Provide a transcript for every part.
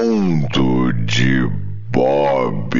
Mundo de Bob.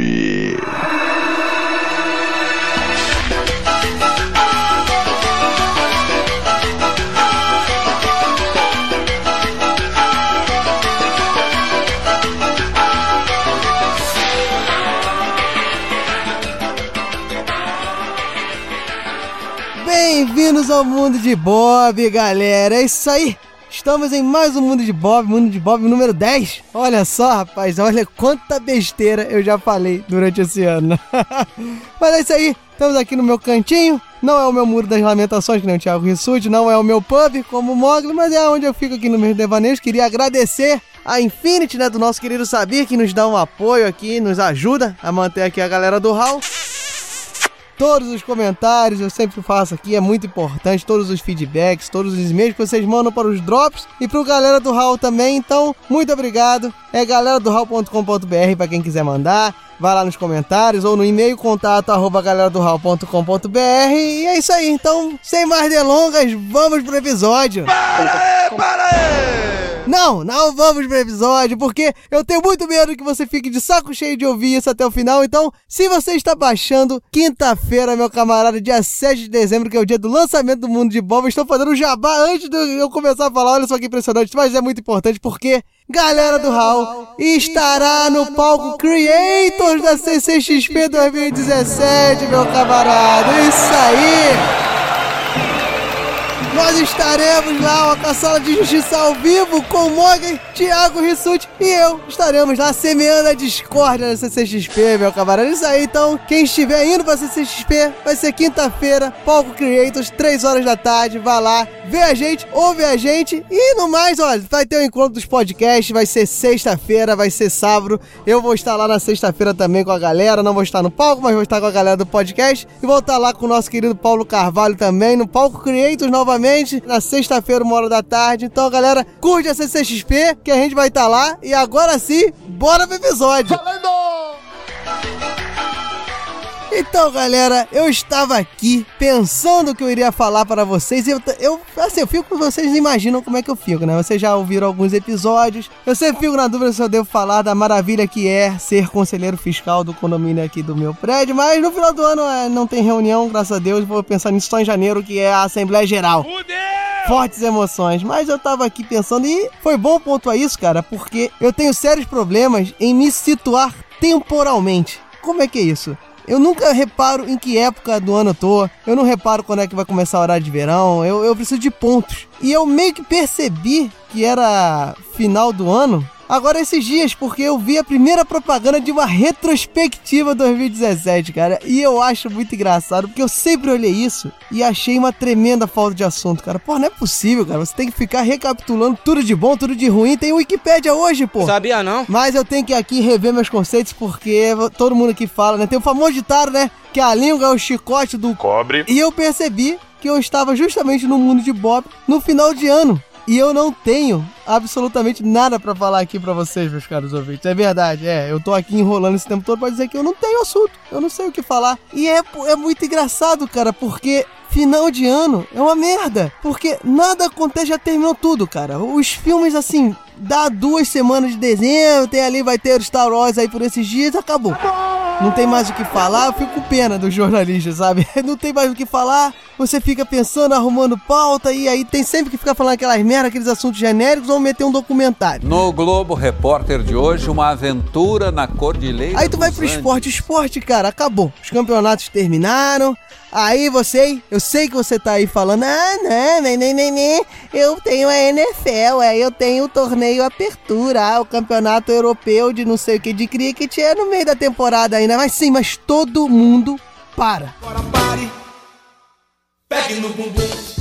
Bem-vindos ao Mundo de Bob, galera. É isso aí. Estamos em mais um Mundo de Bob, Mundo de Bob número 10. Olha só, rapaz, olha quanta besteira eu já falei durante esse ano. Mas é isso aí, estamos aqui no meu cantinho. Não é o meu muro das lamentações, que nem o Thiago Rissuti, não é o meu pub, como o Mogli, mas é onde eu fico aqui no meus devaneios. Queria agradecer a Infinity, né, do nosso querido Sabir, que nos dá um apoio aqui, nos ajuda a manter aqui a galera do Hall todos os comentários, eu sempre faço aqui, é muito importante, todos os feedbacks, todos os e-mails que vocês mandam para os drops e para o galera do Hall também. Então, muito obrigado. É galera do hall.com.br para quem quiser mandar. Vai lá nos comentários ou no e-mail contato arroba galera do hall.com.br e é isso aí. Então, sem mais delongas, vamos pro episódio. Para aí, para aí! Não, não vamos pro episódio, porque eu tenho muito medo que você fique de saco cheio de ouvir isso até o final. Então, se você está baixando, quinta-feira, meu camarada, dia 7 de dezembro, que é o dia do lançamento do Mundo de Bob, estou fazendo o jabá antes de eu começar a falar. Olha só que impressionante, mas é muito importante porque galera do Hall estará no palco Creators da CCXP 2017, meu camarada. Isso aí! Nós estaremos lá, com a sala de justiça ao vivo, com Morgan, Thiago Rissuti e eu. Estaremos lá semeando a discórdia na CCXP, meu camarada. Isso aí, então, quem estiver indo pra CCXP, vai ser quinta-feira, Palco Creators, 3 horas da tarde, vai lá, vê a gente, ouve a gente. E no mais, olha, vai ter o um encontro dos podcasts, vai ser sexta-feira, vai ser sábado. Eu vou estar lá na sexta-feira também com a galera, não vou estar no palco, mas vou estar com a galera do podcast. E vou estar lá com o nosso querido Paulo Carvalho também, no Palco Creators novamente na sexta-feira, uma hora da tarde. Então, galera, curte a CCXP, que a gente vai estar tá lá. E agora sim, bora pro episódio! Valendo! Então, galera, eu estava aqui pensando o que eu iria falar para vocês. Eu, eu, assim, eu fico, vocês imaginam como é que eu fico, né? Vocês já ouviram alguns episódios. Eu sempre fico na dúvida se eu devo falar da maravilha que é ser conselheiro fiscal do condomínio aqui do meu prédio. Mas no final do ano é, não tem reunião, graças a Deus. Vou pensar nisso só em janeiro, que é a Assembleia Geral. Fudeu! Fortes emoções. Mas eu tava aqui pensando e foi bom pontuar isso, cara, porque eu tenho sérios problemas em me situar temporalmente. Como é que é isso? Eu nunca reparo em que época do ano eu tô. Eu não reparo quando é que vai começar a horário de verão. Eu, eu preciso de pontos. E eu meio que percebi que era final do ano agora esses dias, porque eu vi a primeira propaganda de uma retrospectiva 2017, cara. E eu acho muito engraçado, porque eu sempre olhei isso e achei uma tremenda falta de assunto, cara. Pô, não é possível, cara. Você tem que ficar recapitulando tudo de bom, tudo de ruim. Tem Wikipédia hoje, pô. Sabia não? Mas eu tenho que aqui rever meus conceitos, porque todo mundo aqui fala, né? Tem o famoso ditado, né? Que a língua é o chicote do cobre. E eu percebi que eu estava justamente no mundo de Bob no final de ano. E eu não tenho absolutamente nada para falar aqui para vocês, meus caros ouvintes. É verdade, é. Eu tô aqui enrolando esse tempo todo pra dizer que eu não tenho assunto. Eu não sei o que falar. E é, é muito engraçado, cara, porque final de ano é uma merda. Porque nada acontece, já terminou tudo, cara. Os filmes, assim, dá duas semanas de dezembro, tem ali, vai ter Star Wars aí por esses dias, acabou. Não tem mais o que falar, eu fico com pena dos jornalistas, sabe? Não tem mais o que falar, você fica pensando, arrumando pauta, e aí tem sempre que ficar falando aquelas merda, aqueles assuntos genéricos, ou meter um documentário. No Globo Repórter de hoje, uma aventura na Cordilheira. Aí tu vai pro Andes. esporte, esporte, cara, acabou. Os campeonatos terminaram, Aí você, eu sei que você tá aí falando, ah, não, nem, nem, nem, nem, eu tenho a NFL, é, eu tenho o torneio Apertura, ah, o campeonato europeu de não sei o que de cricket é no meio da temporada ainda, mas sim, mas todo mundo para. Agora pare, pegue no bumbum.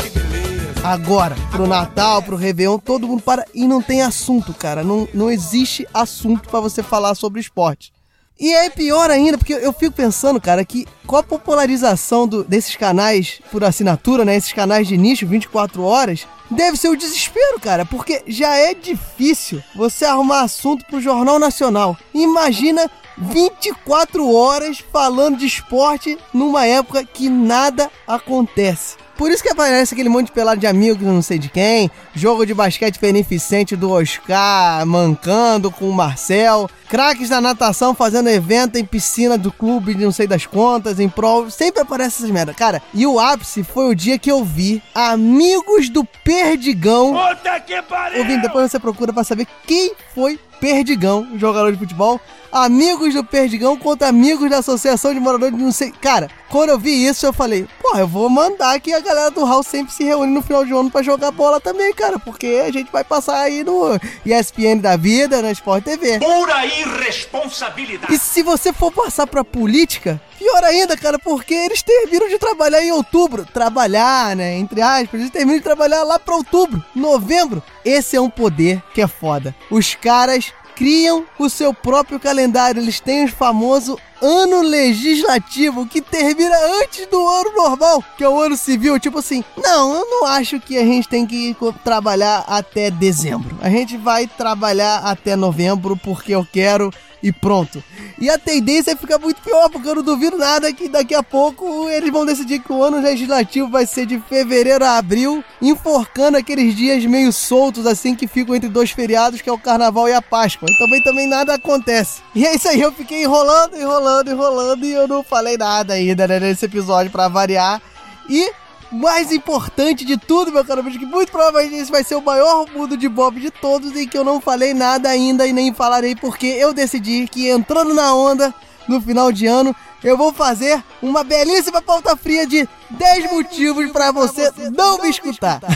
Agora, pro Natal, pro Réveillon, todo mundo para e não tem assunto, cara, não, não existe assunto para você falar sobre esporte. E é pior ainda, porque eu fico pensando, cara, que com a popularização do- desses canais por assinatura, né? Esses canais de nicho 24 horas, deve ser o desespero, cara, porque já é difícil você arrumar assunto pro Jornal Nacional. Imagina 24 horas falando de esporte numa época que nada acontece. Por isso que aparece aquele monte de pelado de amigo, não sei de quem, jogo de basquete beneficente do Oscar mancando com o Marcel, craques da natação fazendo evento em piscina do clube de não sei das contas, em prol. Sempre aparece essas merda. Cara, e o ápice foi o dia que eu vi amigos do Perdigão. Puta que pariu! Ouvindo, depois você procura pra saber quem foi Perdigão, jogador de futebol. Amigos do Perdigão contra amigos da Associação de Moradores de não sei. Cara, quando eu vi isso, eu falei, pô, eu vou mandar que a galera do Hall sempre se reúne no final de ano pra jogar bola também, cara, porque a gente vai passar aí no ESPN da vida, na Sport TV. Pura irresponsabilidade! E se você for passar pra política, pior ainda, cara, porque eles terminam de trabalhar em outubro. Trabalhar, né? Entre aspas, eles terminam de trabalhar lá pra outubro, novembro. Esse é um poder que é foda. Os caras criam o seu próprio calendário. Eles têm o famoso ano legislativo que termina antes do ano normal, que é o ano civil. Tipo assim, não, eu não acho que a gente tem que trabalhar até dezembro. A gente vai trabalhar até novembro porque eu quero e pronto. E a tendência é ficar muito pior, porque eu não duvido nada que daqui a pouco eles vão decidir que o ano legislativo vai ser de fevereiro a abril, enforcando aqueles dias meio soltos assim que ficam entre dois feriados, que é o carnaval e a Páscoa. E também também nada acontece. E é isso aí, eu fiquei enrolando, enrolando, enrolando e eu não falei nada ainda né, nesse episódio pra variar. E mais importante de tudo, meu caro amigo, que muito provavelmente esse vai ser o maior mundo de Bob de todos e que eu não falei nada ainda e nem falarei porque eu decidi que entrando na onda no final de ano, eu vou fazer uma belíssima pauta fria de 10 motivos pra você não me escutar.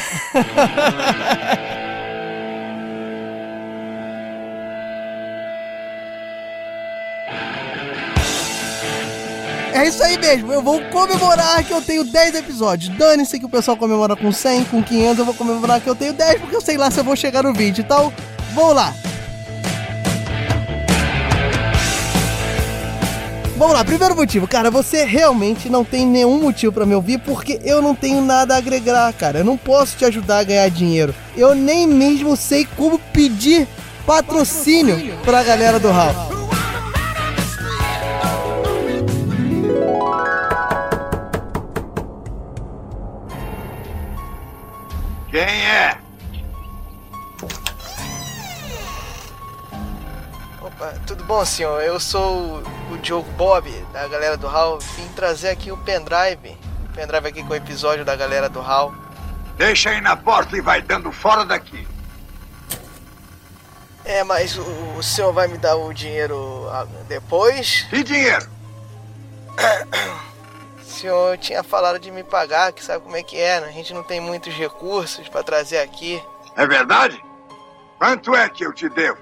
É isso aí mesmo, eu vou comemorar que eu tenho 10 episódios. Dane-se que o pessoal comemora com 100, com 500, eu vou comemorar que eu tenho 10, porque eu sei lá se eu vou chegar no 20. Então, vamos lá. Vamos lá, primeiro motivo, cara, você realmente não tem nenhum motivo pra me ouvir porque eu não tenho nada a agregar, cara. Eu não posso te ajudar a ganhar dinheiro. Eu nem mesmo sei como pedir patrocínio pra galera do Hall. Quem é? Opa, tudo bom, senhor? Eu sou o, Diogo Bob, da galera do HAL. Vim trazer aqui o pendrive. O pendrive aqui com o episódio da galera do HAL. Deixa aí na porta e vai dando fora daqui. É, mas o, o senhor vai me dar o dinheiro ah, depois? E dinheiro? O senhor tinha falado de me pagar, que sabe como é que é, né? A gente não tem muitos recursos pra trazer aqui. É verdade? Quanto é que eu te devo?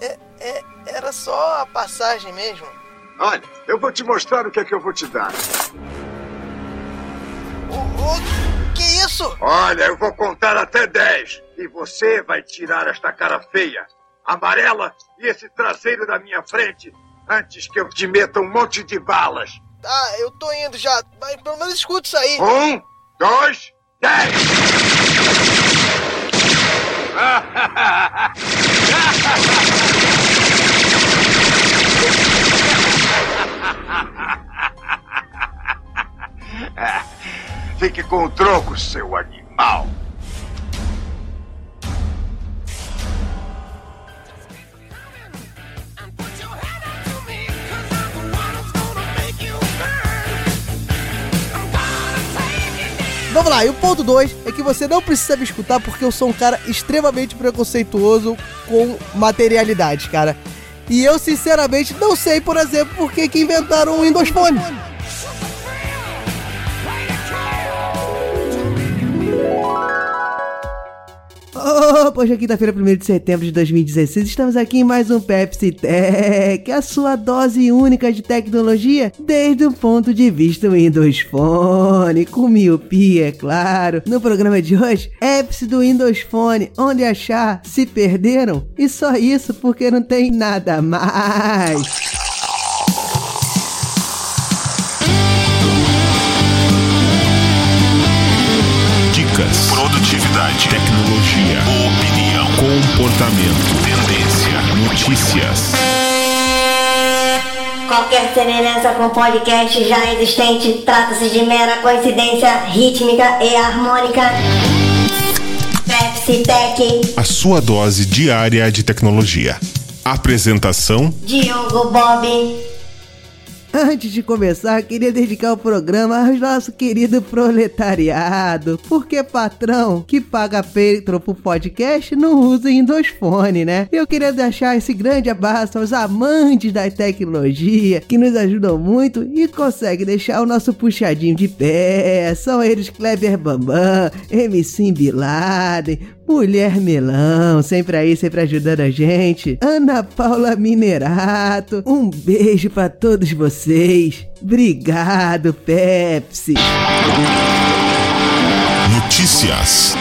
É, é, era só a passagem mesmo. Olha, eu vou te mostrar o que é que eu vou te dar. O, o, que isso? Olha, eu vou contar até 10 e você vai tirar esta cara feia, amarela e esse traseiro da minha frente antes que eu te meta um monte de balas. Tá, eu tô indo já, mas pelo menos escuta isso aí. Um, dois, dez! Fique com o troco, seu animal. Vamos lá, e o ponto 2 é que você não precisa me escutar porque eu sou um cara extremamente preconceituoso com materialidade, cara. E eu, sinceramente, não sei, por exemplo, por que, inventaram o Windows Phone. Oh, hoje é quinta-feira, 1 de setembro de 2016. Estamos aqui em mais um Pepsi Tech, a sua dose única de tecnologia desde o ponto de vista Windows Phone, com miopia, é claro. No programa de hoje, apps do Windows Phone, onde achar, se perderam, e só isso porque não tem nada mais. Dicas, produtividade, tecnologia, comportamento, tendência, notícias. Qualquer semelhança com podcast já existente trata-se de mera coincidência rítmica e harmônica. Pepsi Tech, A sua dose diária de tecnologia. Apresentação: Diogo Bob. Antes de começar, queria dedicar o programa ao nosso querido proletariado. Porque patrão que paga Patreon pro podcast não usa Windows Phone, né? Eu queria deixar esse grande abraço aos amantes da tecnologia que nos ajudam muito e conseguem deixar o nosso puxadinho de pé. São eles Kleber Bambam, MC Bin Laden, Mulher Melão, sempre aí, sempre ajudando a gente. Ana Paula Minerato, um beijo pra todos vocês. Obrigado, Pepsi. Notícias.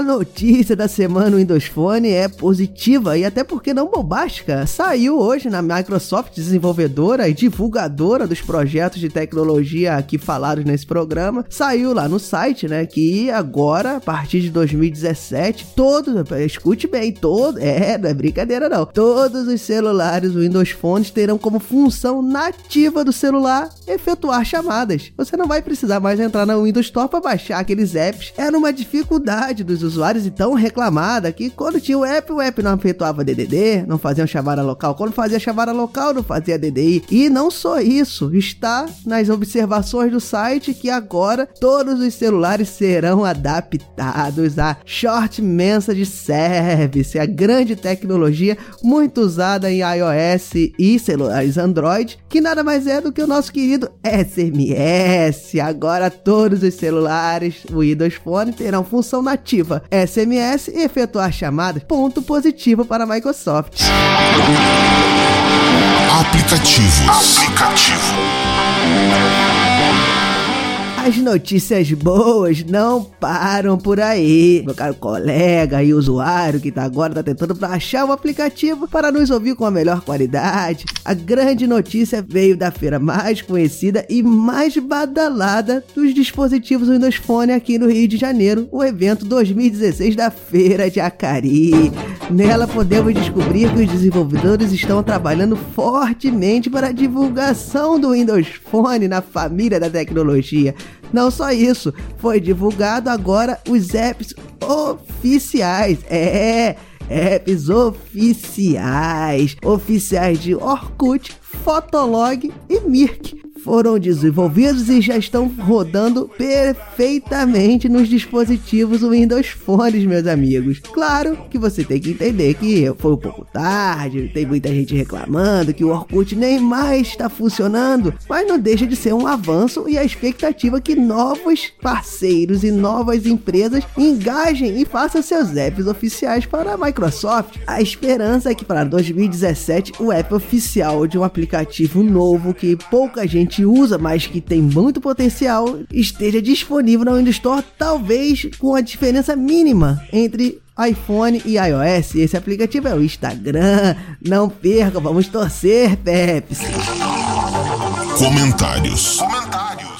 A notícia da semana no Windows Phone é positiva e até porque não bombástica. Saiu hoje na Microsoft, desenvolvedora e divulgadora dos projetos de tecnologia aqui falados nesse programa. Saiu lá no site, né, que agora, a partir de 2017, todos, escute bem, todo, é, não é brincadeira não. Todos os celulares Windows Phones terão como função nativa do celular efetuar chamadas. Você não vai precisar mais entrar na Windows Store para baixar aqueles apps. Era uma dificuldade dos usuários e tão reclamada que quando tinha o app, o app não efetuava DDD, não fazia chamada local. Quando fazia chamada local, não fazia DDI. E não só isso, está nas observações do site que agora todos os celulares serão adaptados a Short Message Service, a grande tecnologia muito usada em iOS e celulares Android, que nada mais é do que o nosso querido SMS. Agora todos os celulares Windows Phone terão função nativa SMS e efetuar chamadas. Ponto positivo para a Microsoft. Aplicativos. Aplicativo. As notícias boas não param por aí. Meu caro colega e usuário que tá agora tá tentando baixar o aplicativo para nos ouvir com a melhor qualidade. A grande notícia veio da feira mais conhecida e mais badalada dos dispositivos Windows Phone aqui no Rio de Janeiro, o evento 2016 da Feira de Acari. Nela podemos descobrir que os desenvolvedores estão trabalhando fortemente para a divulgação do Windows Phone na família da tecnologia. Não só isso, foi divulgado agora os apps oficiais. É, apps oficiais. Oficiais de Orkut, Fotolog e Mirk foram desenvolvidos e já estão rodando perfeitamente nos dispositivos Windows Phones, meus amigos. Claro que você tem que entender que foi um pouco tarde, tem muita gente reclamando que o Orkut nem mais está funcionando, mas não deixa de ser um avanço e a expectativa que novos parceiros e novas empresas engajem e façam seus apps oficiais para a Microsoft. A esperança é que para 2017 o app oficial de um aplicativo novo que pouca gente gente usa, mas que tem muito potencial, esteja disponível na Windows Store, talvez com a diferença mínima entre iPhone e iOS. Esse aplicativo é o Instagram. Não perca, vamos torcer, Pepsi. Comentários.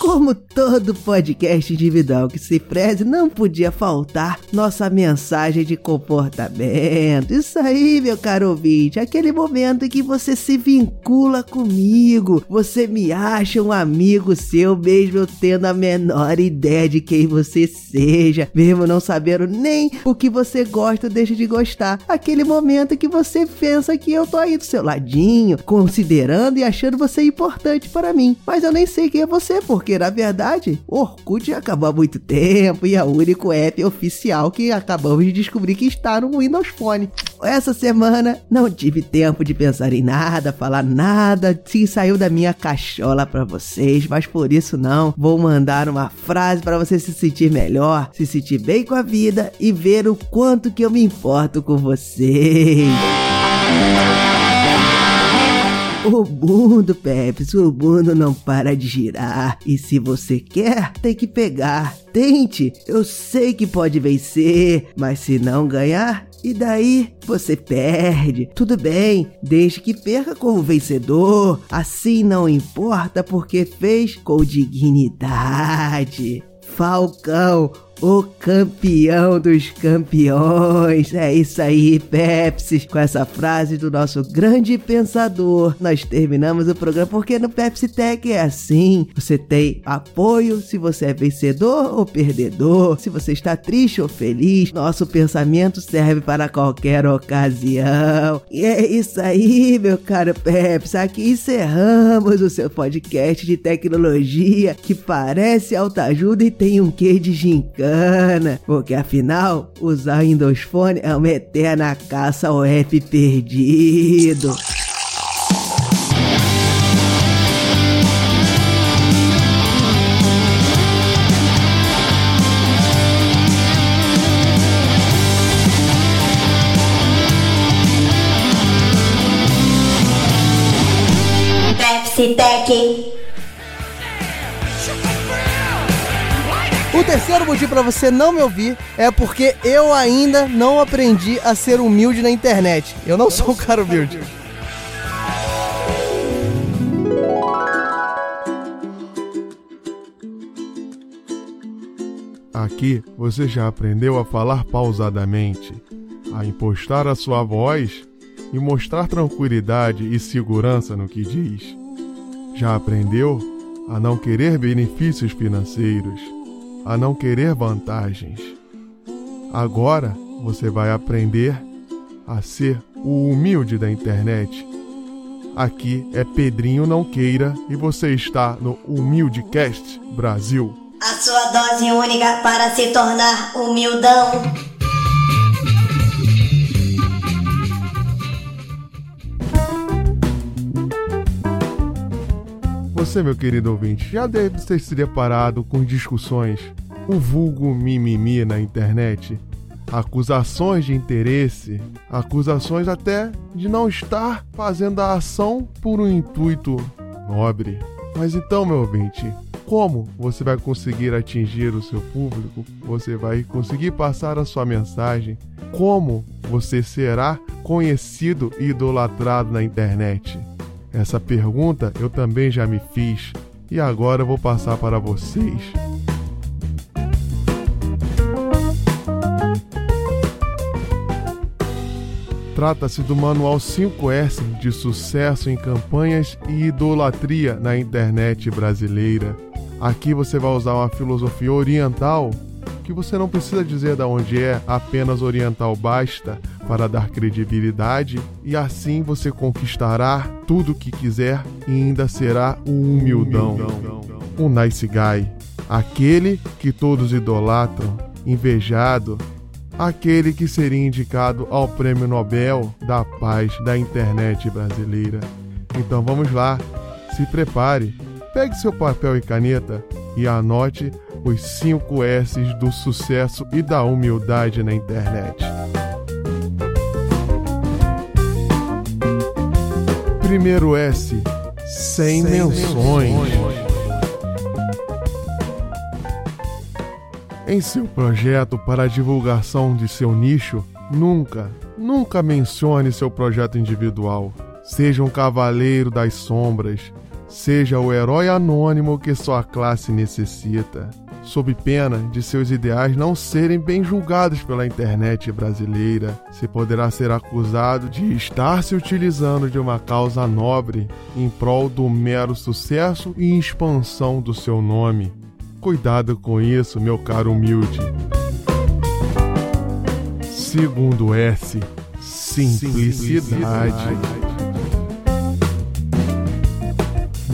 Como todo podcast individual que se preze, não podia faltar nossa mensagem de comportamento. Isso aí, meu caro ouvinte, aquele momento em que você se vincula comigo, você me acha um amigo seu, mesmo eu tendo a menor ideia de quem você seja, mesmo não sabendo nem o que você gosta ou deixa de gostar. Aquele momento que você pensa que eu tô aí do seu ladinho, considerando e achando você importante para mim, mas eu nem sei quem é você, porque na verdade, Orkut acabou há muito tempo e é o único app oficial que acabamos de descobrir que está no Windows Phone. Essa semana não tive tempo de pensar em nada, falar nada, se saiu da minha cachola para vocês, mas por isso não, vou mandar uma frase para você se sentir melhor, se sentir bem com a vida e ver o quanto que eu me importo com vocês. O mundo, Pepsi, o mundo não para de girar. E se você quer, tem que pegar. Tente, eu sei que pode vencer, mas se não ganhar, e daí você perde. Tudo bem, desde que perca como vencedor. Assim não importa porque fez com dignidade. Falcão, o campeão dos campeões. É isso aí, Pepsi. Com essa frase do nosso grande pensador, nós terminamos o programa porque no Pepsi Tech é assim. Você tem apoio se você é vencedor ou perdedor, se você está triste ou feliz. Nosso pensamento serve para qualquer ocasião. E é isso aí, meu caro Pepsi. Aqui encerramos o seu podcast de tecnologia que parece autoajuda e tem um quê de gincana. Porque afinal, usar Windows Phone é uma eterna caça ao app perdido. Pepsi Tech. Terceiro motivo para você não me ouvir é porque eu ainda não aprendi a ser humilde na internet. Eu não sou um cara humilde. Aqui você já aprendeu a falar pausadamente, a impostar a sua voz e mostrar tranquilidade e segurança no que diz. Já aprendeu a não querer benefícios financeiros, a não querer vantagens. Agora você vai aprender a ser o humilde da internet. Aqui é Pedrinho Não Queira e você está no Humildecast Brasil. A sua dose única para se tornar humildão. Você, meu querido ouvinte, já deve ter se deparado com discussões, o vulgo mimimi na internet, acusações de interesse, acusações até de não estar fazendo a ação por um intuito nobre. Mas então, meu ouvinte, como você vai conseguir atingir o seu público? Você vai conseguir passar a sua mensagem? Como você será conhecido e idolatrado na internet? Essa pergunta eu também já me fiz e agora eu vou passar para vocês. Trata-se do Manual 5S de sucesso em campanhas e idolatria na internet brasileira. Aqui você vai usar uma filosofia oriental que você não precisa dizer de onde é, apenas oriental basta para dar credibilidade e assim você conquistará tudo o que quiser e ainda será um humildão, um nice guy, aquele que todos idolatram, invejado, aquele que seria indicado ao Prêmio Nobel da Paz da internet brasileira. Então vamos lá, se prepare, pegue seu papel e caneta e anote os 5 S's do sucesso e da humildade na internet. Primeiro S, sem, menções. Em seu projeto para a divulgação de seu nicho, nunca, nunca mencione seu projeto individual. Seja um cavaleiro das sombras, seja o herói anônimo que sua classe necessita, sob pena de seus ideais não serem bem julgados pela internet brasileira. Se poderá ser acusado de estar se utilizando de uma causa nobre em prol do mero sucesso e expansão do seu nome. Cuidado com isso, meu caro humilde. Segundo S, simplicidade.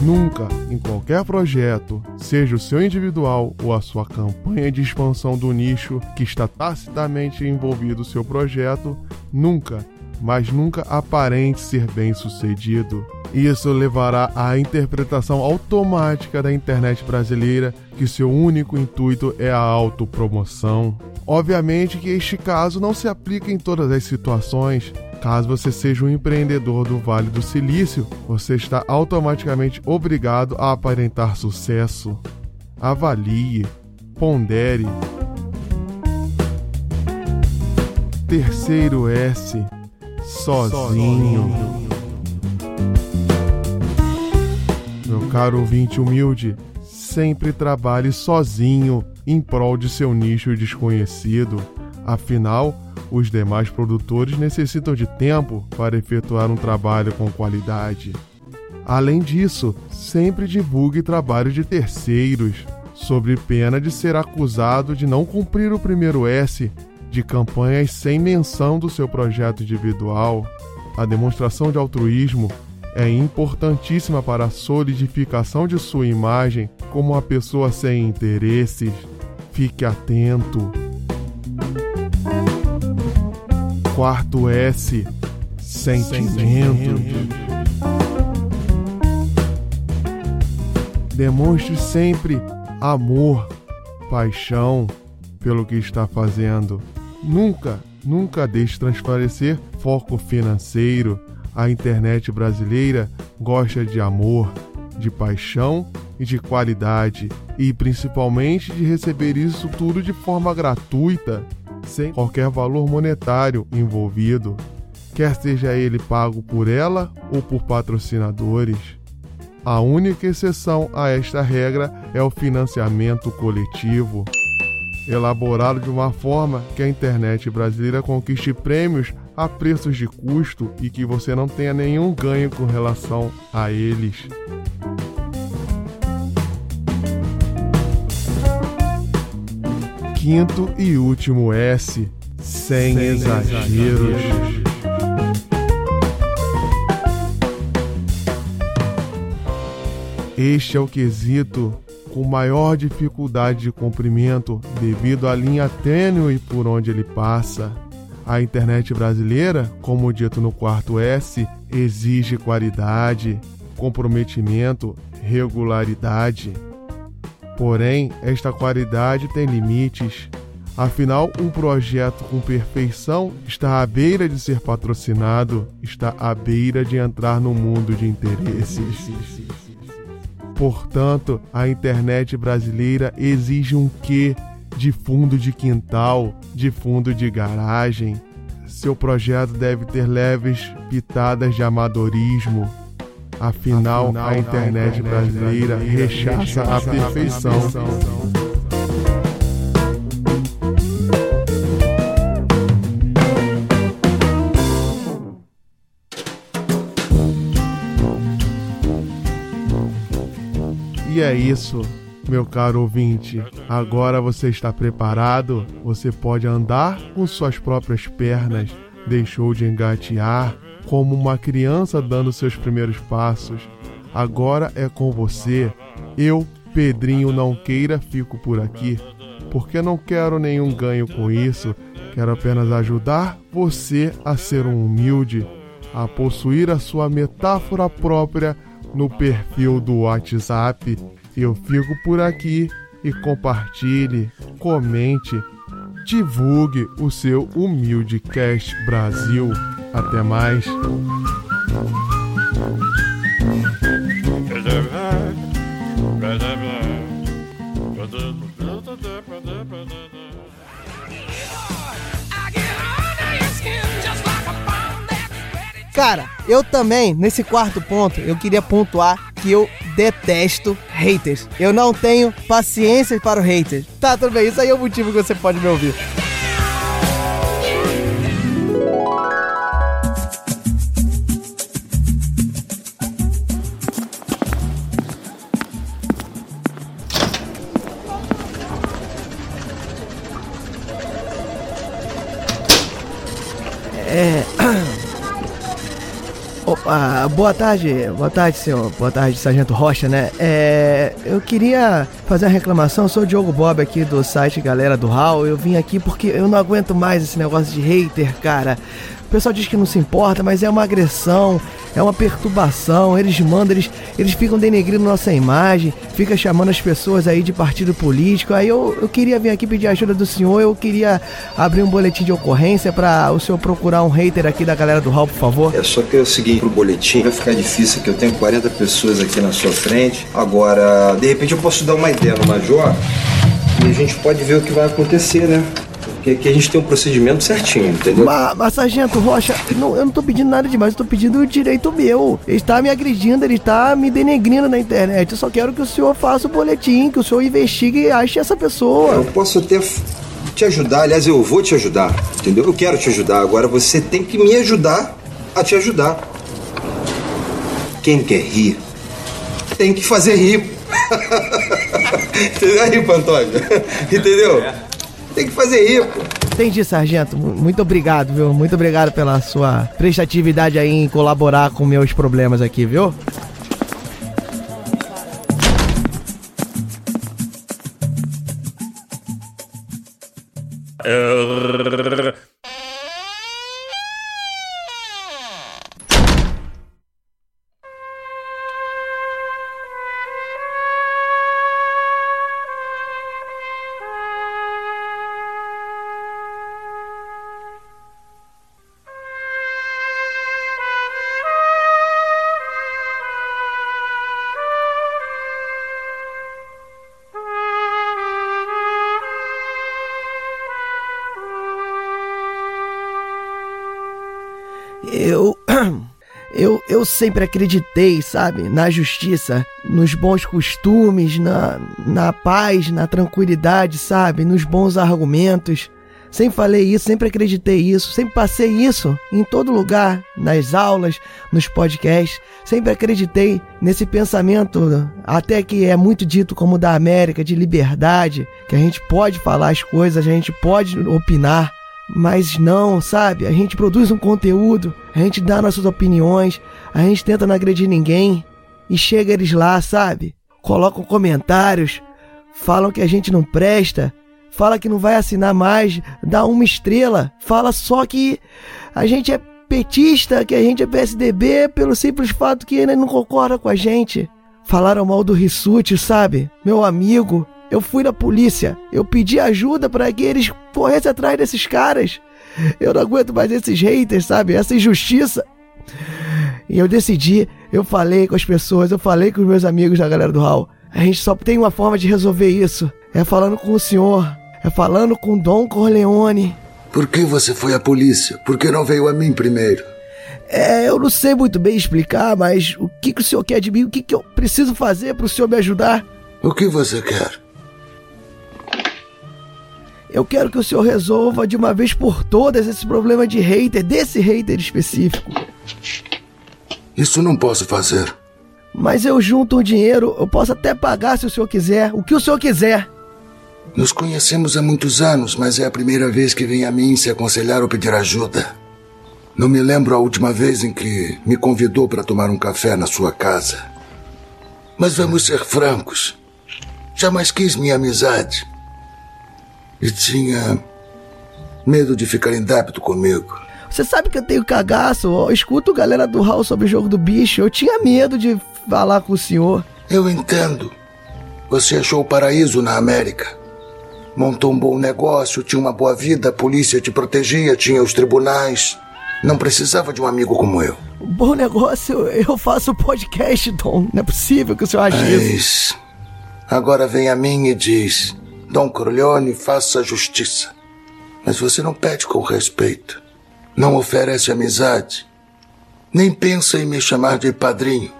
Nunca, em qualquer projeto, seja o seu individual ou a sua campanha de expansão do nicho que está tacitamente envolvido o seu projeto, nunca, mas nunca aparente ser bem sucedido. Isso levará à interpretação automática da internet brasileira que seu único intuito é a autopromoção. Obviamente que este caso não se aplica em todas as situações. Caso você seja um empreendedor do Vale do Silício, você está automaticamente obrigado a aparentar sucesso. Avalie, pondere. Terceiro S, sozinho. Meu caro ouvinte humilde, sempre trabalhe sozinho. em prol de seu nicho desconhecido. Afinal, os demais produtores necessitam de tempo para efetuar um trabalho com qualidade. Além disso, sempre divulgue trabalho de terceiros, sob pena de ser acusado de não cumprir o primeiro S de campanhas sem menção do seu projeto individual. A demonstração de altruísmo é importantíssima para a solidificação de sua imagem como uma pessoa sem interesses. Fique atento. Quarto S sentimento. Demonstre sempre amor, paixão pelo que está fazendo. Nunca, nunca deixe transparecer foco financeiro. A internet brasileira gosta de amor, de paixão e de qualidade, e principalmente de receber isso tudo de forma gratuita, sem qualquer valor monetário envolvido, quer seja ele pago por ela ou por patrocinadores. A única exceção a esta regra é o financiamento coletivo. Elaborado de uma forma que a internet brasileira conquiste prêmios a preços de custo e que você não tenha nenhum ganho com relação a eles. Quinto e último S, sem, sem exageros. exageros. Este é o quesito com maior dificuldade de comprimento devido à linha tênue por onde ele passa. A internet brasileira, como dito no quarto S, exige qualidade, comprometimento, regularidade. Porém, esta qualidade tem limites. Afinal, um projeto com perfeição está à beira de ser patrocinado, está à beira de entrar no mundo de interesses. Portanto, a internet brasileira exige um quê de fundo de quintal, de fundo de garagem. Seu projeto deve ter leves pitadas de amadorismo. Afinal, Afinal a internet brasileira rechaça a perfeição. E é isso, meu caro ouvinte. Agora você está preparado? Você pode andar com suas próprias pernas. Deixou de engatear como uma criança dando seus primeiros passos. Agora é com você. Eu, Pedrinho Não Queira, fico por aqui. Porque não quero nenhum ganho com isso. Quero apenas ajudar você a ser um humilde, a possuir a sua metáfora própria no perfil do WhatsApp. Eu fico por aqui e compartilhe, comente, divulgue o seu humilde Cast Brasil. Até mais. Cara, eu também, nesse quarto ponto, eu queria pontuar que eu detesto haters. Eu não tenho paciência para o haters. Tá, tudo bem, isso aí é o motivo que você pode me ouvir. Boa tarde, boa tarde, senhor. Boa tarde, Sargento Rocha, né? É, eu queria fazer uma reclamação. sou o Diogo Bob aqui do site Galera do Hall. Eu vim aqui porque eu não aguento mais esse negócio de hater, cara. O pessoal diz que não se importa, mas é uma agressão, é uma perturbação. Eles mandam, eles, eles ficam denegrindo nossa imagem, fica chamando as pessoas aí de partido político. Aí eu, eu queria vir aqui pedir ajuda do senhor, eu queria abrir um boletim de ocorrência para o senhor procurar um hater aqui da galera do Hall, por favor. É só que o seguinte, pro boletim vai ficar difícil que eu tenho 40 pessoas aqui na sua frente. Agora, de repente eu posso dar uma ideia no Major e a gente pode ver o que vai acontecer, né? Que aqui a gente tem um procedimento certinho, entendeu? Mas, mas sargento Rocha, não, eu não tô pedindo nada demais, eu tô pedindo o direito meu. Ele está me agredindo, ele está me denegrindo na internet. Eu só quero que o senhor faça o boletim, que o senhor investigue e ache essa pessoa. Eu posso até te ajudar, aliás, eu vou te ajudar, entendeu? Eu quero te ajudar, agora você tem que me ajudar a te ajudar. Quem quer rir, tem que fazer rir. Entendeu aí, Pantoja? Entendeu? Tem que fazer rir, pô. Entendi, sargento. Mu- Muito obrigado, viu? Muito obrigado pela sua prestatividade aí em colaborar com meus problemas aqui, viu? Eu. Eu, eu sempre acreditei, sabe, na justiça, nos bons costumes, na, na paz, na tranquilidade, sabe, nos bons argumentos. Sempre falei isso, sempre acreditei isso, sempre passei isso em todo lugar, nas aulas, nos podcasts. Sempre acreditei nesse pensamento, até que é muito dito como da América, de liberdade, que a gente pode falar as coisas, a gente pode opinar. Mas não, sabe? A gente produz um conteúdo, a gente dá nossas opiniões, a gente tenta não agredir ninguém. E chega eles lá, sabe? Colocam comentários, falam que a gente não presta, fala que não vai assinar mais, dá uma estrela, fala só que a gente é petista, que a gente é PSDB pelo simples fato que ele não concorda com a gente. Falaram mal do Rissuti, sabe? Meu amigo. Eu fui na polícia, eu pedi ajuda para que eles corressem atrás desses caras. Eu não aguento mais esses haters, sabe? Essa injustiça. E eu decidi, eu falei com as pessoas, eu falei com os meus amigos da galera do Hall. A gente só tem uma forma de resolver isso. É falando com o senhor, é falando com Dom Corleone. Por que você foi à polícia? Por que não veio a mim primeiro? É, eu não sei muito bem explicar, mas o que, que o senhor quer de mim? O que, que eu preciso fazer para o senhor me ajudar? O que você quer? Eu quero que o senhor resolva de uma vez por todas esse problema de hater, desse hater específico. Isso não posso fazer. Mas eu junto o dinheiro, eu posso até pagar se o senhor quiser, o que o senhor quiser. Nos conhecemos há muitos anos, mas é a primeira vez que vem a mim se aconselhar ou pedir ajuda. Não me lembro a última vez em que me convidou para tomar um café na sua casa. Mas vamos ser francos. Jamais quis minha amizade. E tinha medo de ficar em débito comigo. Você sabe que eu tenho cagaço, eu escuto galera do Hall sobre o jogo do bicho, eu tinha medo de falar com o senhor. Eu entendo. Você achou o paraíso na América. Montou um bom negócio, tinha uma boa vida, a polícia te protegia, tinha os tribunais. Não precisava de um amigo como eu. Bom negócio, eu faço podcast, Dom. Não é possível que o senhor ache isso. Mas agora vem a mim e diz: Dom Corleone, faça justiça. Mas você não pede com respeito. Não oferece amizade. Nem pensa em me chamar de padrinho.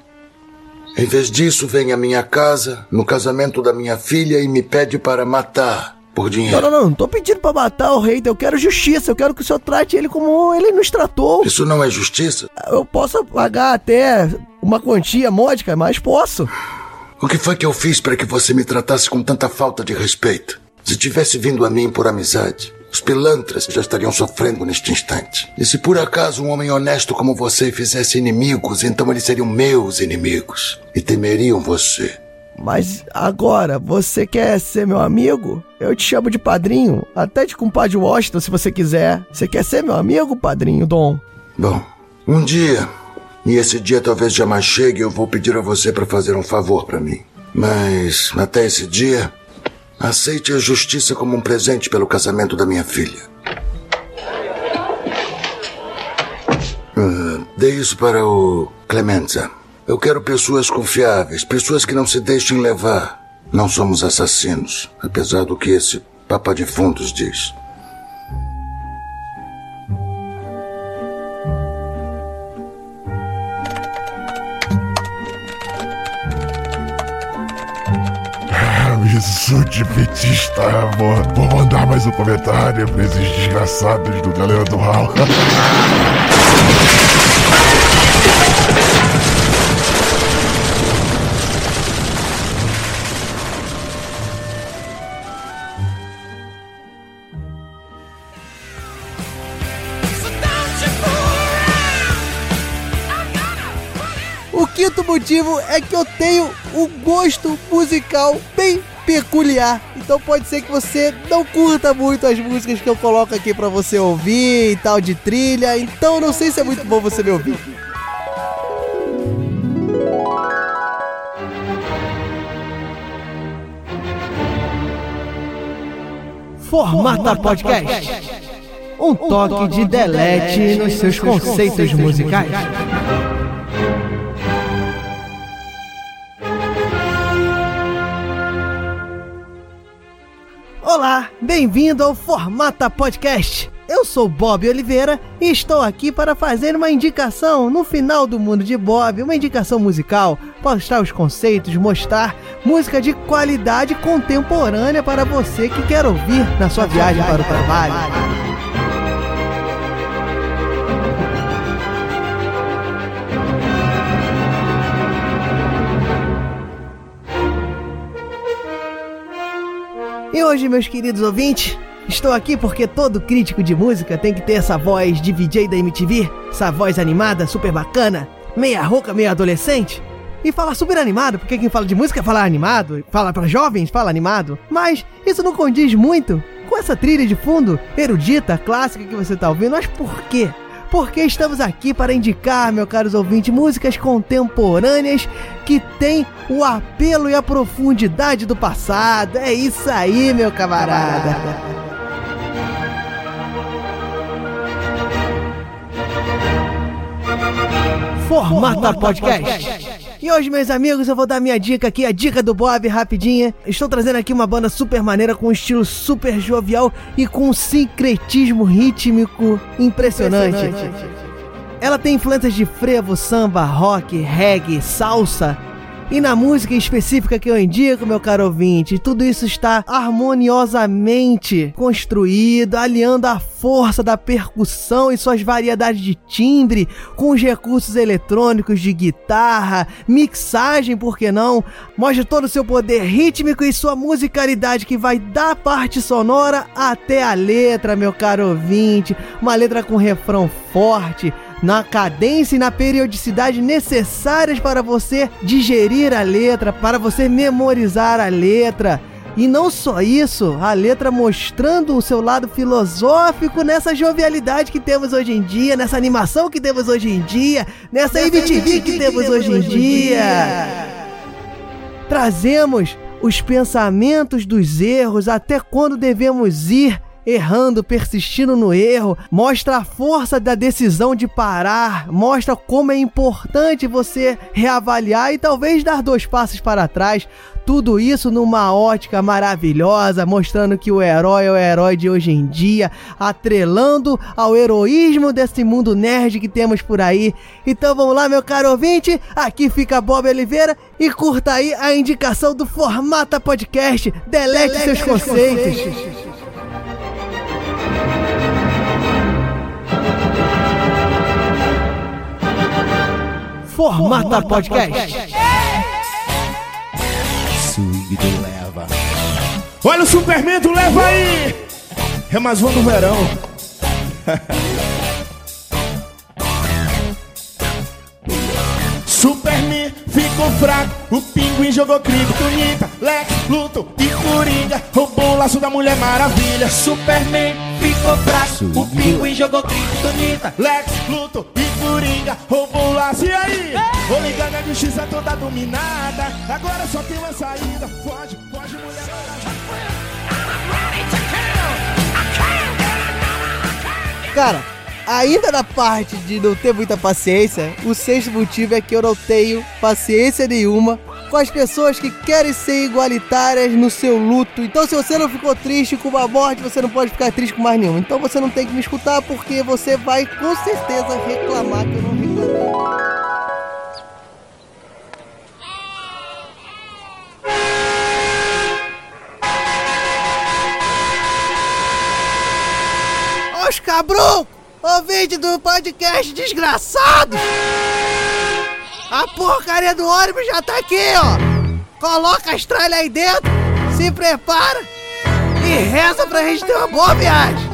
Em vez disso, vem à minha casa, no casamento da minha filha, e me pede para matar por Não, dinheiro. não, não, não tô pedindo pra matar o rei, eu quero justiça, eu quero que o senhor trate ele como ele nos tratou. Isso não é justiça? Eu posso pagar até uma quantia módica, mas posso. O que foi que eu fiz para que você me tratasse com tanta falta de respeito? Se tivesse vindo a mim por amizade, os pilantras já estariam sofrendo neste instante. E se por acaso um homem honesto como você fizesse inimigos, então eles seriam meus inimigos e temeriam você. Mas agora, você quer ser meu amigo? Eu te chamo de padrinho, até de compadre Washington, se você quiser. Você quer ser meu amigo, padrinho Dom? Bom, um dia, e esse dia talvez jamais chegue, eu vou pedir a você para fazer um favor para mim. Mas até esse dia, aceite a justiça como um presente pelo casamento da minha filha. Ah, dê isso para o Clemenza. Eu quero pessoas confiáveis, pessoas que não se deixem levar. Não somos assassinos, apesar do que esse Papa de Fundos diz. De petista, amor. Vou mandar mais um comentário pra esses desgraçados do Galera do Hall. O quinto motivo é que eu tenho um gosto musical bem peculiar. Então pode ser que você não curta muito as músicas que eu coloco aqui pra você ouvir e tal de trilha. Então não sei se é muito bom você me ouvir. Formata Podcast. Um toque de delete nos seus conceitos musicais. Bem-vindo ao Formata Podcast. Eu sou Bob Oliveira e estou aqui para fazer uma indicação no final do mundo de Bob, uma indicação musical, mostrar os conceitos, mostrar música de qualidade contemporânea para você que quer ouvir na sua viagem para o trabalho. E hoje, meus queridos ouvintes, estou aqui porque todo crítico de música tem que ter essa voz de VJ da MTV, essa voz animada, super bacana, meia rouca, meio adolescente. E falar super animado, porque quem fala de música fala animado, fala para jovens, fala animado. Mas isso não condiz muito com essa trilha de fundo erudita, clássica que você tá ouvindo. Mas por quê? Porque estamos aqui para indicar, meus caros ouvintes, músicas contemporâneas que têm o apelo e a profundidade do passado. É isso aí, meu camarada. Formata Podcast. E hoje, meus amigos, eu vou dar minha dica aqui, a dica do Bob, rapidinha. Estou trazendo aqui uma banda super maneira, com um estilo super jovial e com um sincretismo rítmico impressionante. impressionante. Ela tem influências de frevo, samba, rock, reggae, salsa. E na música específica que eu indico, meu caro ouvinte, tudo isso está harmoniosamente construído, aliando a força da percussão e suas variedades de timbre com os recursos eletrônicos de guitarra, mixagem, por que não? Mostra todo o seu poder rítmico e sua musicalidade que vai da parte sonora até a letra, meu caro ouvinte. Uma letra com refrão forte, na cadência e na periodicidade necessárias para você digerir a letra, para você memorizar a letra. E não só isso, a letra mostrando o seu lado filosófico nessa jovialidade que temos hoje em dia, nessa animação que temos hoje em dia, nessa MTV que temos hoje em dia. Trazemos os pensamentos dos erros, até quando devemos ir errando, persistindo no erro, mostra a força da decisão de parar, mostra como é importante você reavaliar e talvez dar dois passos para trás. Tudo isso numa ótica maravilhosa, mostrando que o herói é o herói de hoje em dia, atrelando ao heroísmo desse mundo nerd que temos por aí. Então vamos lá, meu caro ouvinte, aqui fica Bob Oliveira e curta aí a indicação do Formata Podcast. Delete, Delete seus conceitos. conceitos. Formata Podcast. Swing do leva. Olha o Superman do leva aí! É mais um do verão. Superman ficou fraco, o pinguim jogou criptonita, Lex, Luto e Coringa roubou o laço da Mulher Maravilha. Superman ficou fraco, o pinguim jogou criptonita, Lex, Luto e Coringa roubou o laço. E aí? Vou ligar na justiça toda dominada, agora só tem uma saída. Foge, foge, mulher Cara, Ainda na parte de não ter muita paciência, o sexto motivo é que eu não tenho paciência nenhuma com as pessoas que querem ser igualitárias no seu luto. Então, se você não ficou triste com uma morte, você não pode ficar triste com mais nenhum. Então, você não tem que me escutar porque você vai com certeza reclamar que eu não reclamei. Os cabrucos! Ouvinte do podcast desgraçado! A porcaria do ônibus já tá aqui, ó! Coloca as tralhas aí dentro, se prepara e reza pra gente ter uma boa viagem!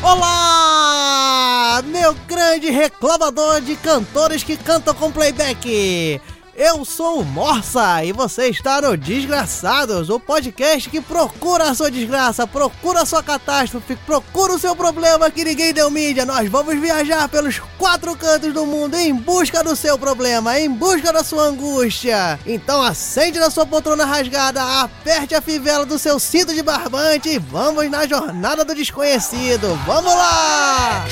Olá, meu grande reclamador de cantores que cantam com playback. Eu sou o Morsa e você está no Desgraçados, o podcast que procura a sua desgraça, procura a sua catástrofe, procura o seu problema que ninguém deu mídia. Nós vamos viajar pelos quatro cantos do mundo em busca do seu problema, em busca da sua angústia. Então acende na sua poltrona rasgada, aperte a fivela do seu cinto de barbante e vamos na jornada do desconhecido. Vamos lá!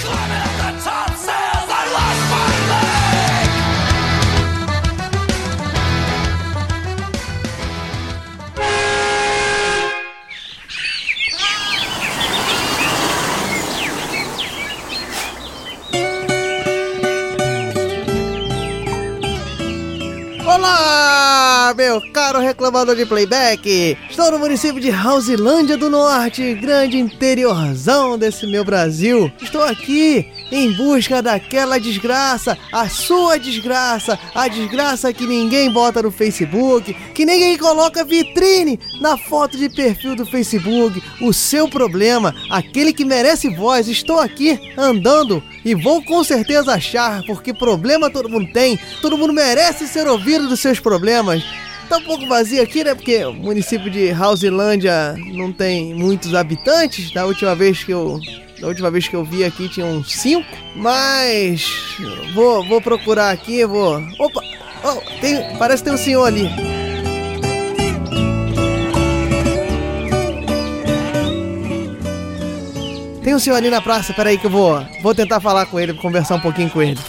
啦 Meu caro reclamador de playback! Estou no município de Hausilândia do Norte, grande interiorzão desse meu Brasil. Estou aqui em busca daquela desgraça, a sua desgraça, a desgraça que ninguém bota no Facebook, que ninguém coloca vitrine na foto de perfil do Facebook. O seu problema, aquele que merece voz. Estou aqui andando e vou com certeza achar, porque problema todo mundo tem, todo mundo merece ser ouvido dos seus problemas. Tá um pouco vazio aqui, né? Porque o município de Hausilândia não tem muitos habitantes. Da última vez que eu da última vez que eu vi aqui tinha uns 5, mas vou, vou procurar aqui, vou. Opa! Oh, tem, parece que tem um senhor ali. Tem um senhor ali na praça, peraí que eu vou, vou tentar falar com ele, conversar um pouquinho com ele.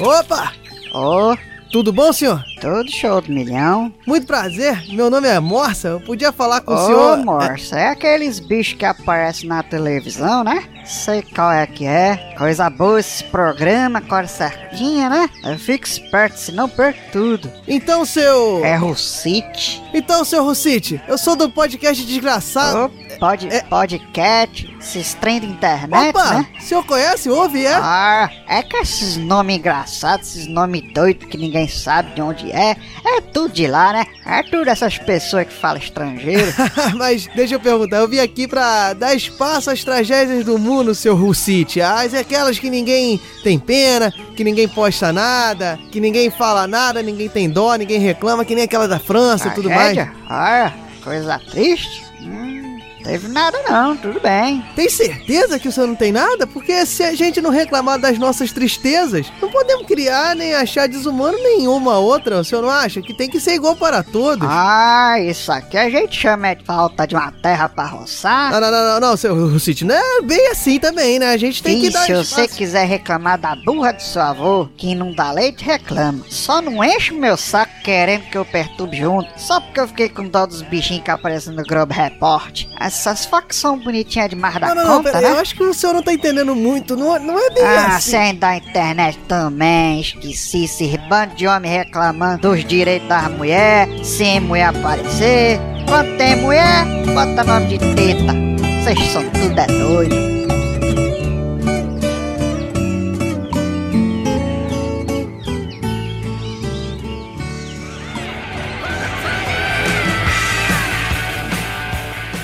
Opa! Ô, Tudo bom, senhor? tudo show do milhão. Muito prazer, meu nome é Morsa, eu podia falar com o Ô, senhor... morsa, é aqueles bichos que aparecem na televisão, né? Sei qual é que é. Coisa boa esse programa, cor certinha, né? Eu fico esperto, senão perco tudo. Então, seu... É Rucite. Então, seu Rucite, eu sou do podcast Desgraçado... Pode, É- podcast, esses trem da internet, Opa, né? o senhor conhece, ouve, é? Ah, é que esses nomes engraçados, esses nomes doidos que ninguém sabe de onde é, é tudo de lá, né? É tudo essas pessoas que falam estrangeiro. Mas deixa eu perguntar, eu vim aqui pra dar espaço às tragédias do mundo, seu Rucite. As aquelas que ninguém tem pena, que ninguém posta nada, que ninguém fala nada, ninguém tem dó, ninguém reclama, que nem aquela da França e tudo mais. Ah, coisa triste? Hum, teve nada não, tudo bem. Tem certeza que o senhor não tem nada? Porque se a gente não reclamar das nossas tristezas, não podemos criar nem achar desumano nenhuma outra. O senhor não acha? Que tem que ser igual para todos. Ah, isso aqui a gente chama de falta de uma terra pra roçar. Não, não, não, não, não, seu Rucite, não é bem assim também, né? A gente tem que E dar se você quiser reclamar da burra do seu avô, que não dá leite, reclama. Só não enche o meu saco querendo que eu perturbe junto, só porque eu fiquei com dó dos bichinhos que aparecem no Globo Report. Essas facções bonitinhas demais da Não, não, não, conta, pera, né? eu acho que o senhor não tá entendendo muito. Não, não é bem Ah, assim. sem da internet também, esqueci esses bandos de homem reclamando dos direitos das mulheres, sem mulher aparecer. Quando tem mulher, bota nome de teta. Vocês são tudo é doido.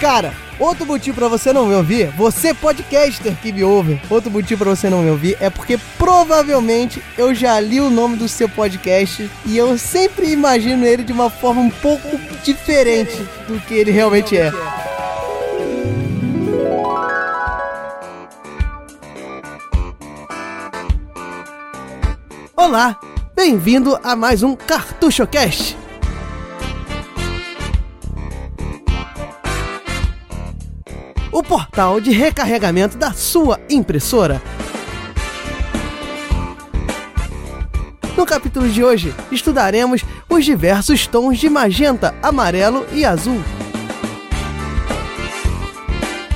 Cara, outro motivo pra você não me ouvir, você podcaster que me ouve, outro motivo pra você não me ouvir é porque provavelmente eu já li o nome do seu podcast e eu sempre imagino ele de uma forma um pouco diferente do que ele realmente é. Olá, bem-vindo a mais um Cartucho Cast. O portal de recarregamento da sua impressora. No capítulo de hoje, estudaremos os diversos tons de magenta, amarelo e azul.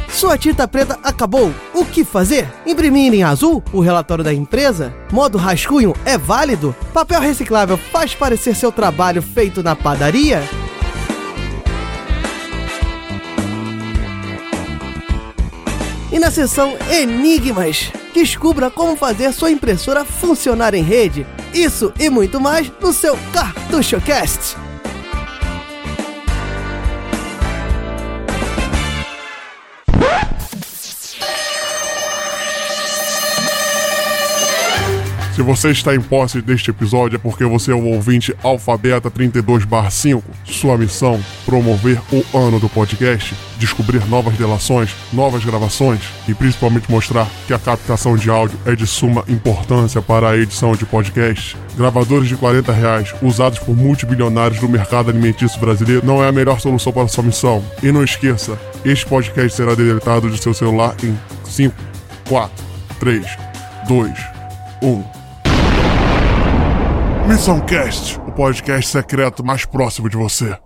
Sua tinta preta acabou. O que fazer? Imprimir em azul o relatório da empresa? Modo rascunho é válido? Papel reciclável faz parecer seu trabalho feito na padaria? E na seção Enigmas, descubra como fazer sua impressora funcionar em rede. Isso e muito mais no seu CartuchoCast. Se você está em posse deste episódio é porque você é o ouvinte Alfabeta 32/5. Sua missão: promover o ano do podcast, descobrir novas delações, novas gravações e principalmente mostrar que a captação de áudio é de suma importância para a edição de podcast. Gravadores de 40 reais usados por multibilionários do mercado alimentício brasileiro não é a melhor solução para sua missão. E não esqueça, este podcast será deletado de seu celular em 5, 4, 3, 2, 1. Missão Cast, o podcast secreto mais próximo de você.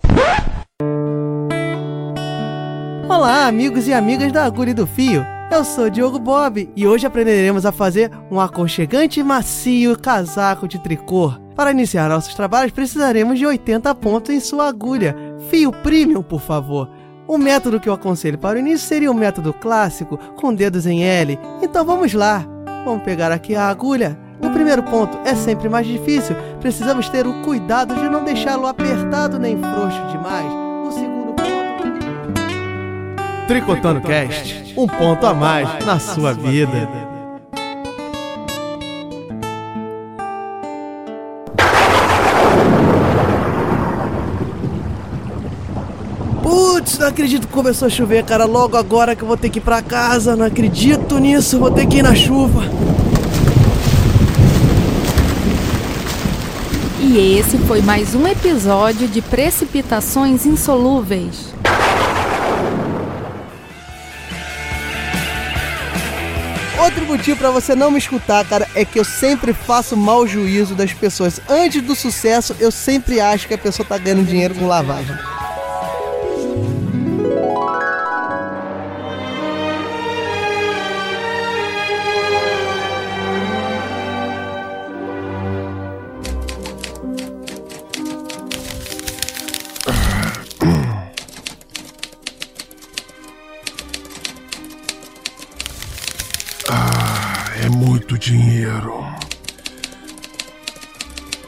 Olá, amigos e amigas da Agulha e do Fio. Eu sou Diogo Bob e hoje aprenderemos a fazer um aconchegante e macio casaco de tricô. Para iniciar nossos trabalhos, precisaremos de 80 pontos em sua agulha. Fio premium, por favor. O método que eu aconselho para o início seria o método clássico, com dedos em L. Então vamos lá. Vamos pegar aqui a agulha. O primeiro ponto é sempre mais difícil, precisamos ter o cuidado de não deixá-lo apertado nem frouxo demais. O segundo ponto. Tricotando Cast um ponto a mais na sua vida. Putz, não acredito que começou a chover, cara. Logo agora que eu vou ter que ir pra casa. Não acredito nisso, vou ter que ir na chuva. E esse foi mais um episódio de Precipitações Insolúveis. Outro motivo para você não me escutar, cara, é que eu sempre faço mau juízo das pessoas. Antes do sucesso, eu sempre acho que a pessoa tá ganhando dinheiro com lavagem. Muito dinheiro.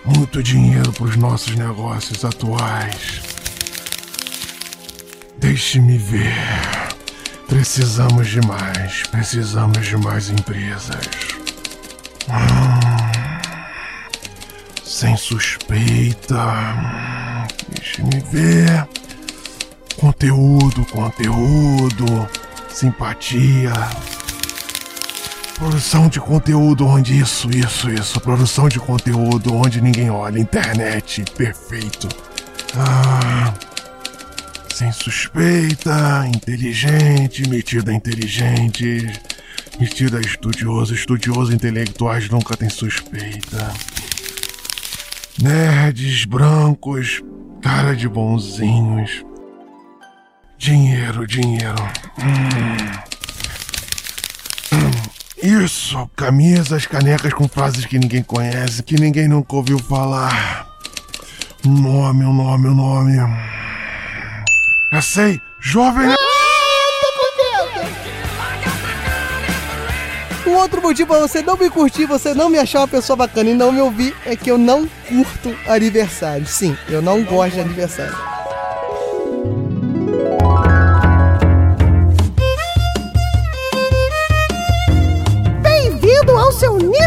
Muito dinheiro para os nossos negócios atuais. Deixe-me ver. Precisamos de mais. Precisamos de mais empresas. Hum, sem suspeita. Deixe-me ver. Conteúdo, conteúdo. Simpatia. Produção de conteúdo onde isso, isso, isso. Produção de conteúdo onde ninguém olha. Internet, perfeito. Ah, sem suspeita, inteligente, metida inteligente, metida estudioso, estudioso intelectuais nunca tem suspeita. Nerds, brancos, cara de bonzinhos. Dinheiro, dinheiro. Hum. Isso, camisas, canecas com frases que ninguém conhece, que ninguém nunca ouviu falar. Um nome, um nome, um nome. Já sei, jovem. Um outro motivo pra você não me curtir, você não me achar uma pessoa bacana e não me ouvir é que eu não curto aniversário. Sim, eu não gosto de aniversário.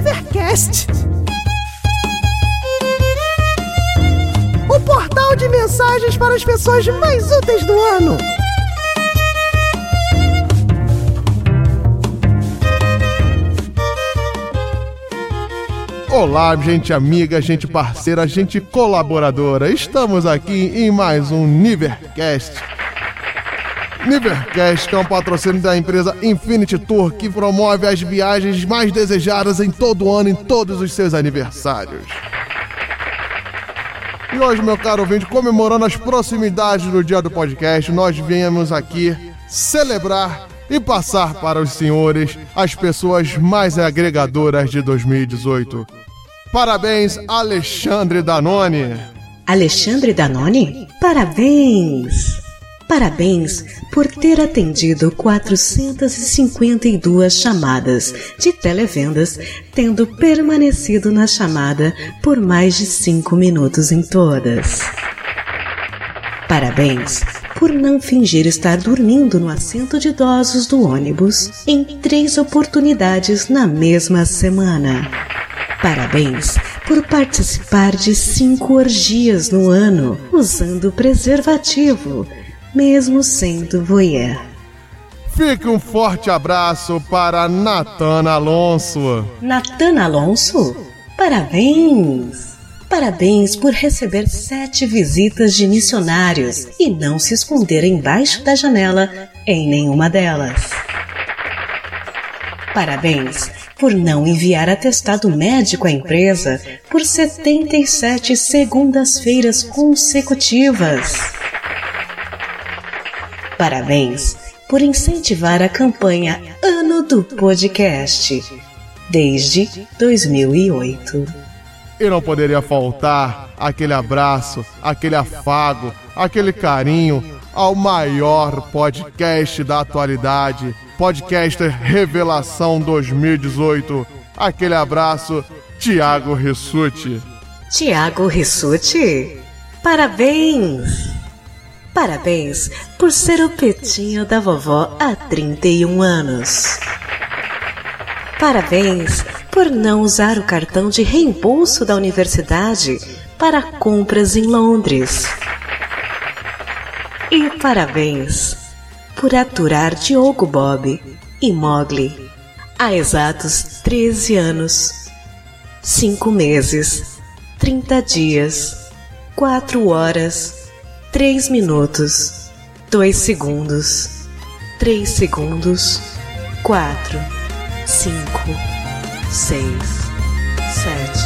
Seu Nevercast! O portal de mensagens para as pessoas mais úteis do ano! Olá, gente amiga, gente parceira, gente colaboradora. Estamos aqui em mais um Nivercast. Nivercast é um patrocínio da empresa Infinity Tour que promove as viagens mais desejadas em todo ano, em todos os seus aniversários. E hoje, meu caro ouvinte, comemorando as proximidades do dia do podcast, nós viemos aqui celebrar e passar para os senhores as pessoas mais agregadoras de 2018. Parabéns, Alexandre Danone! Alexandre Danone, parabéns! Parabéns por ter atendido 452 chamadas de televendas, tendo permanecido na chamada por mais de 5 minutos em todas. Parabéns por não fingir estar dormindo no assento de idosos do ônibus em três oportunidades na mesma semana. Parabéns por participar de cinco orgias no ano usando preservativo, mesmo sendo voyeur. Fique um forte abraço para Natana Alonso. Natana Alonso, parabéns! Parabéns por receber sete visitas de missionários e não se esconder embaixo da janela em nenhuma delas. Parabéns por não enviar atestado médico à empresa por 77 segundas-feiras consecutivas. Parabéns por incentivar a campanha Ano do Podcast desde 2008. E não poderia faltar aquele abraço, aquele afago, aquele carinho ao maior podcast da atualidade, Podcaster Revelação 2018. Aquele abraço, Tiago Rissuti. Tiago Rissuti, parabéns! Parabéns por ser o petinho da vovó há 31 anos. Parabéns por não usar o cartão de reembolso da universidade para compras em Londres. E parabéns por aturar Diogo Bob e Mogli há exatos 13 anos, 5 meses, 30 dias, 4 horas, 3 minutos, 2 segundos, 3 segundos, 4, 5, 6, 7.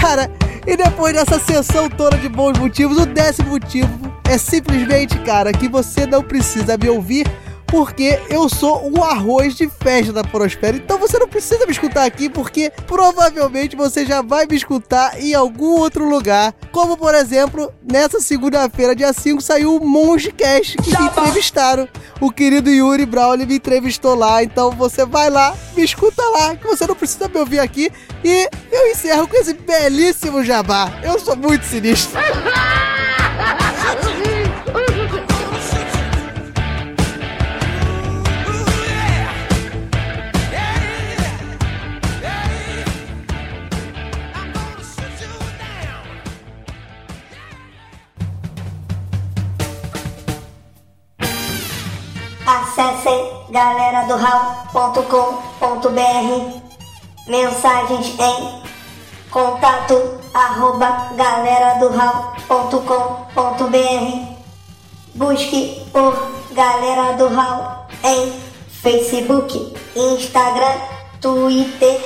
Cara, e depois dessa sessão toda de bons motivos, o décimo motivo é simplesmente, cara, que você não precisa me ouvir porque eu sou um arroz de festa da Prospera. Então você não precisa me escutar aqui, porque provavelmente você já vai me escutar em algum outro lugar. Como, por exemplo, nessa segunda-feira, dia 5, saiu o Mongecast, que me entrevistaram. O querido Yuri Brown me entrevistou lá. Então você vai lá, me escuta lá, que você não precisa me ouvir aqui. E eu encerro com esse belíssimo jabá. Eu sou muito sinistro. Acessem galeradoral.com.br Mensagens em contato arroba galeradoral.com.br Busque por Galera do Hall em Facebook, Instagram, Twitter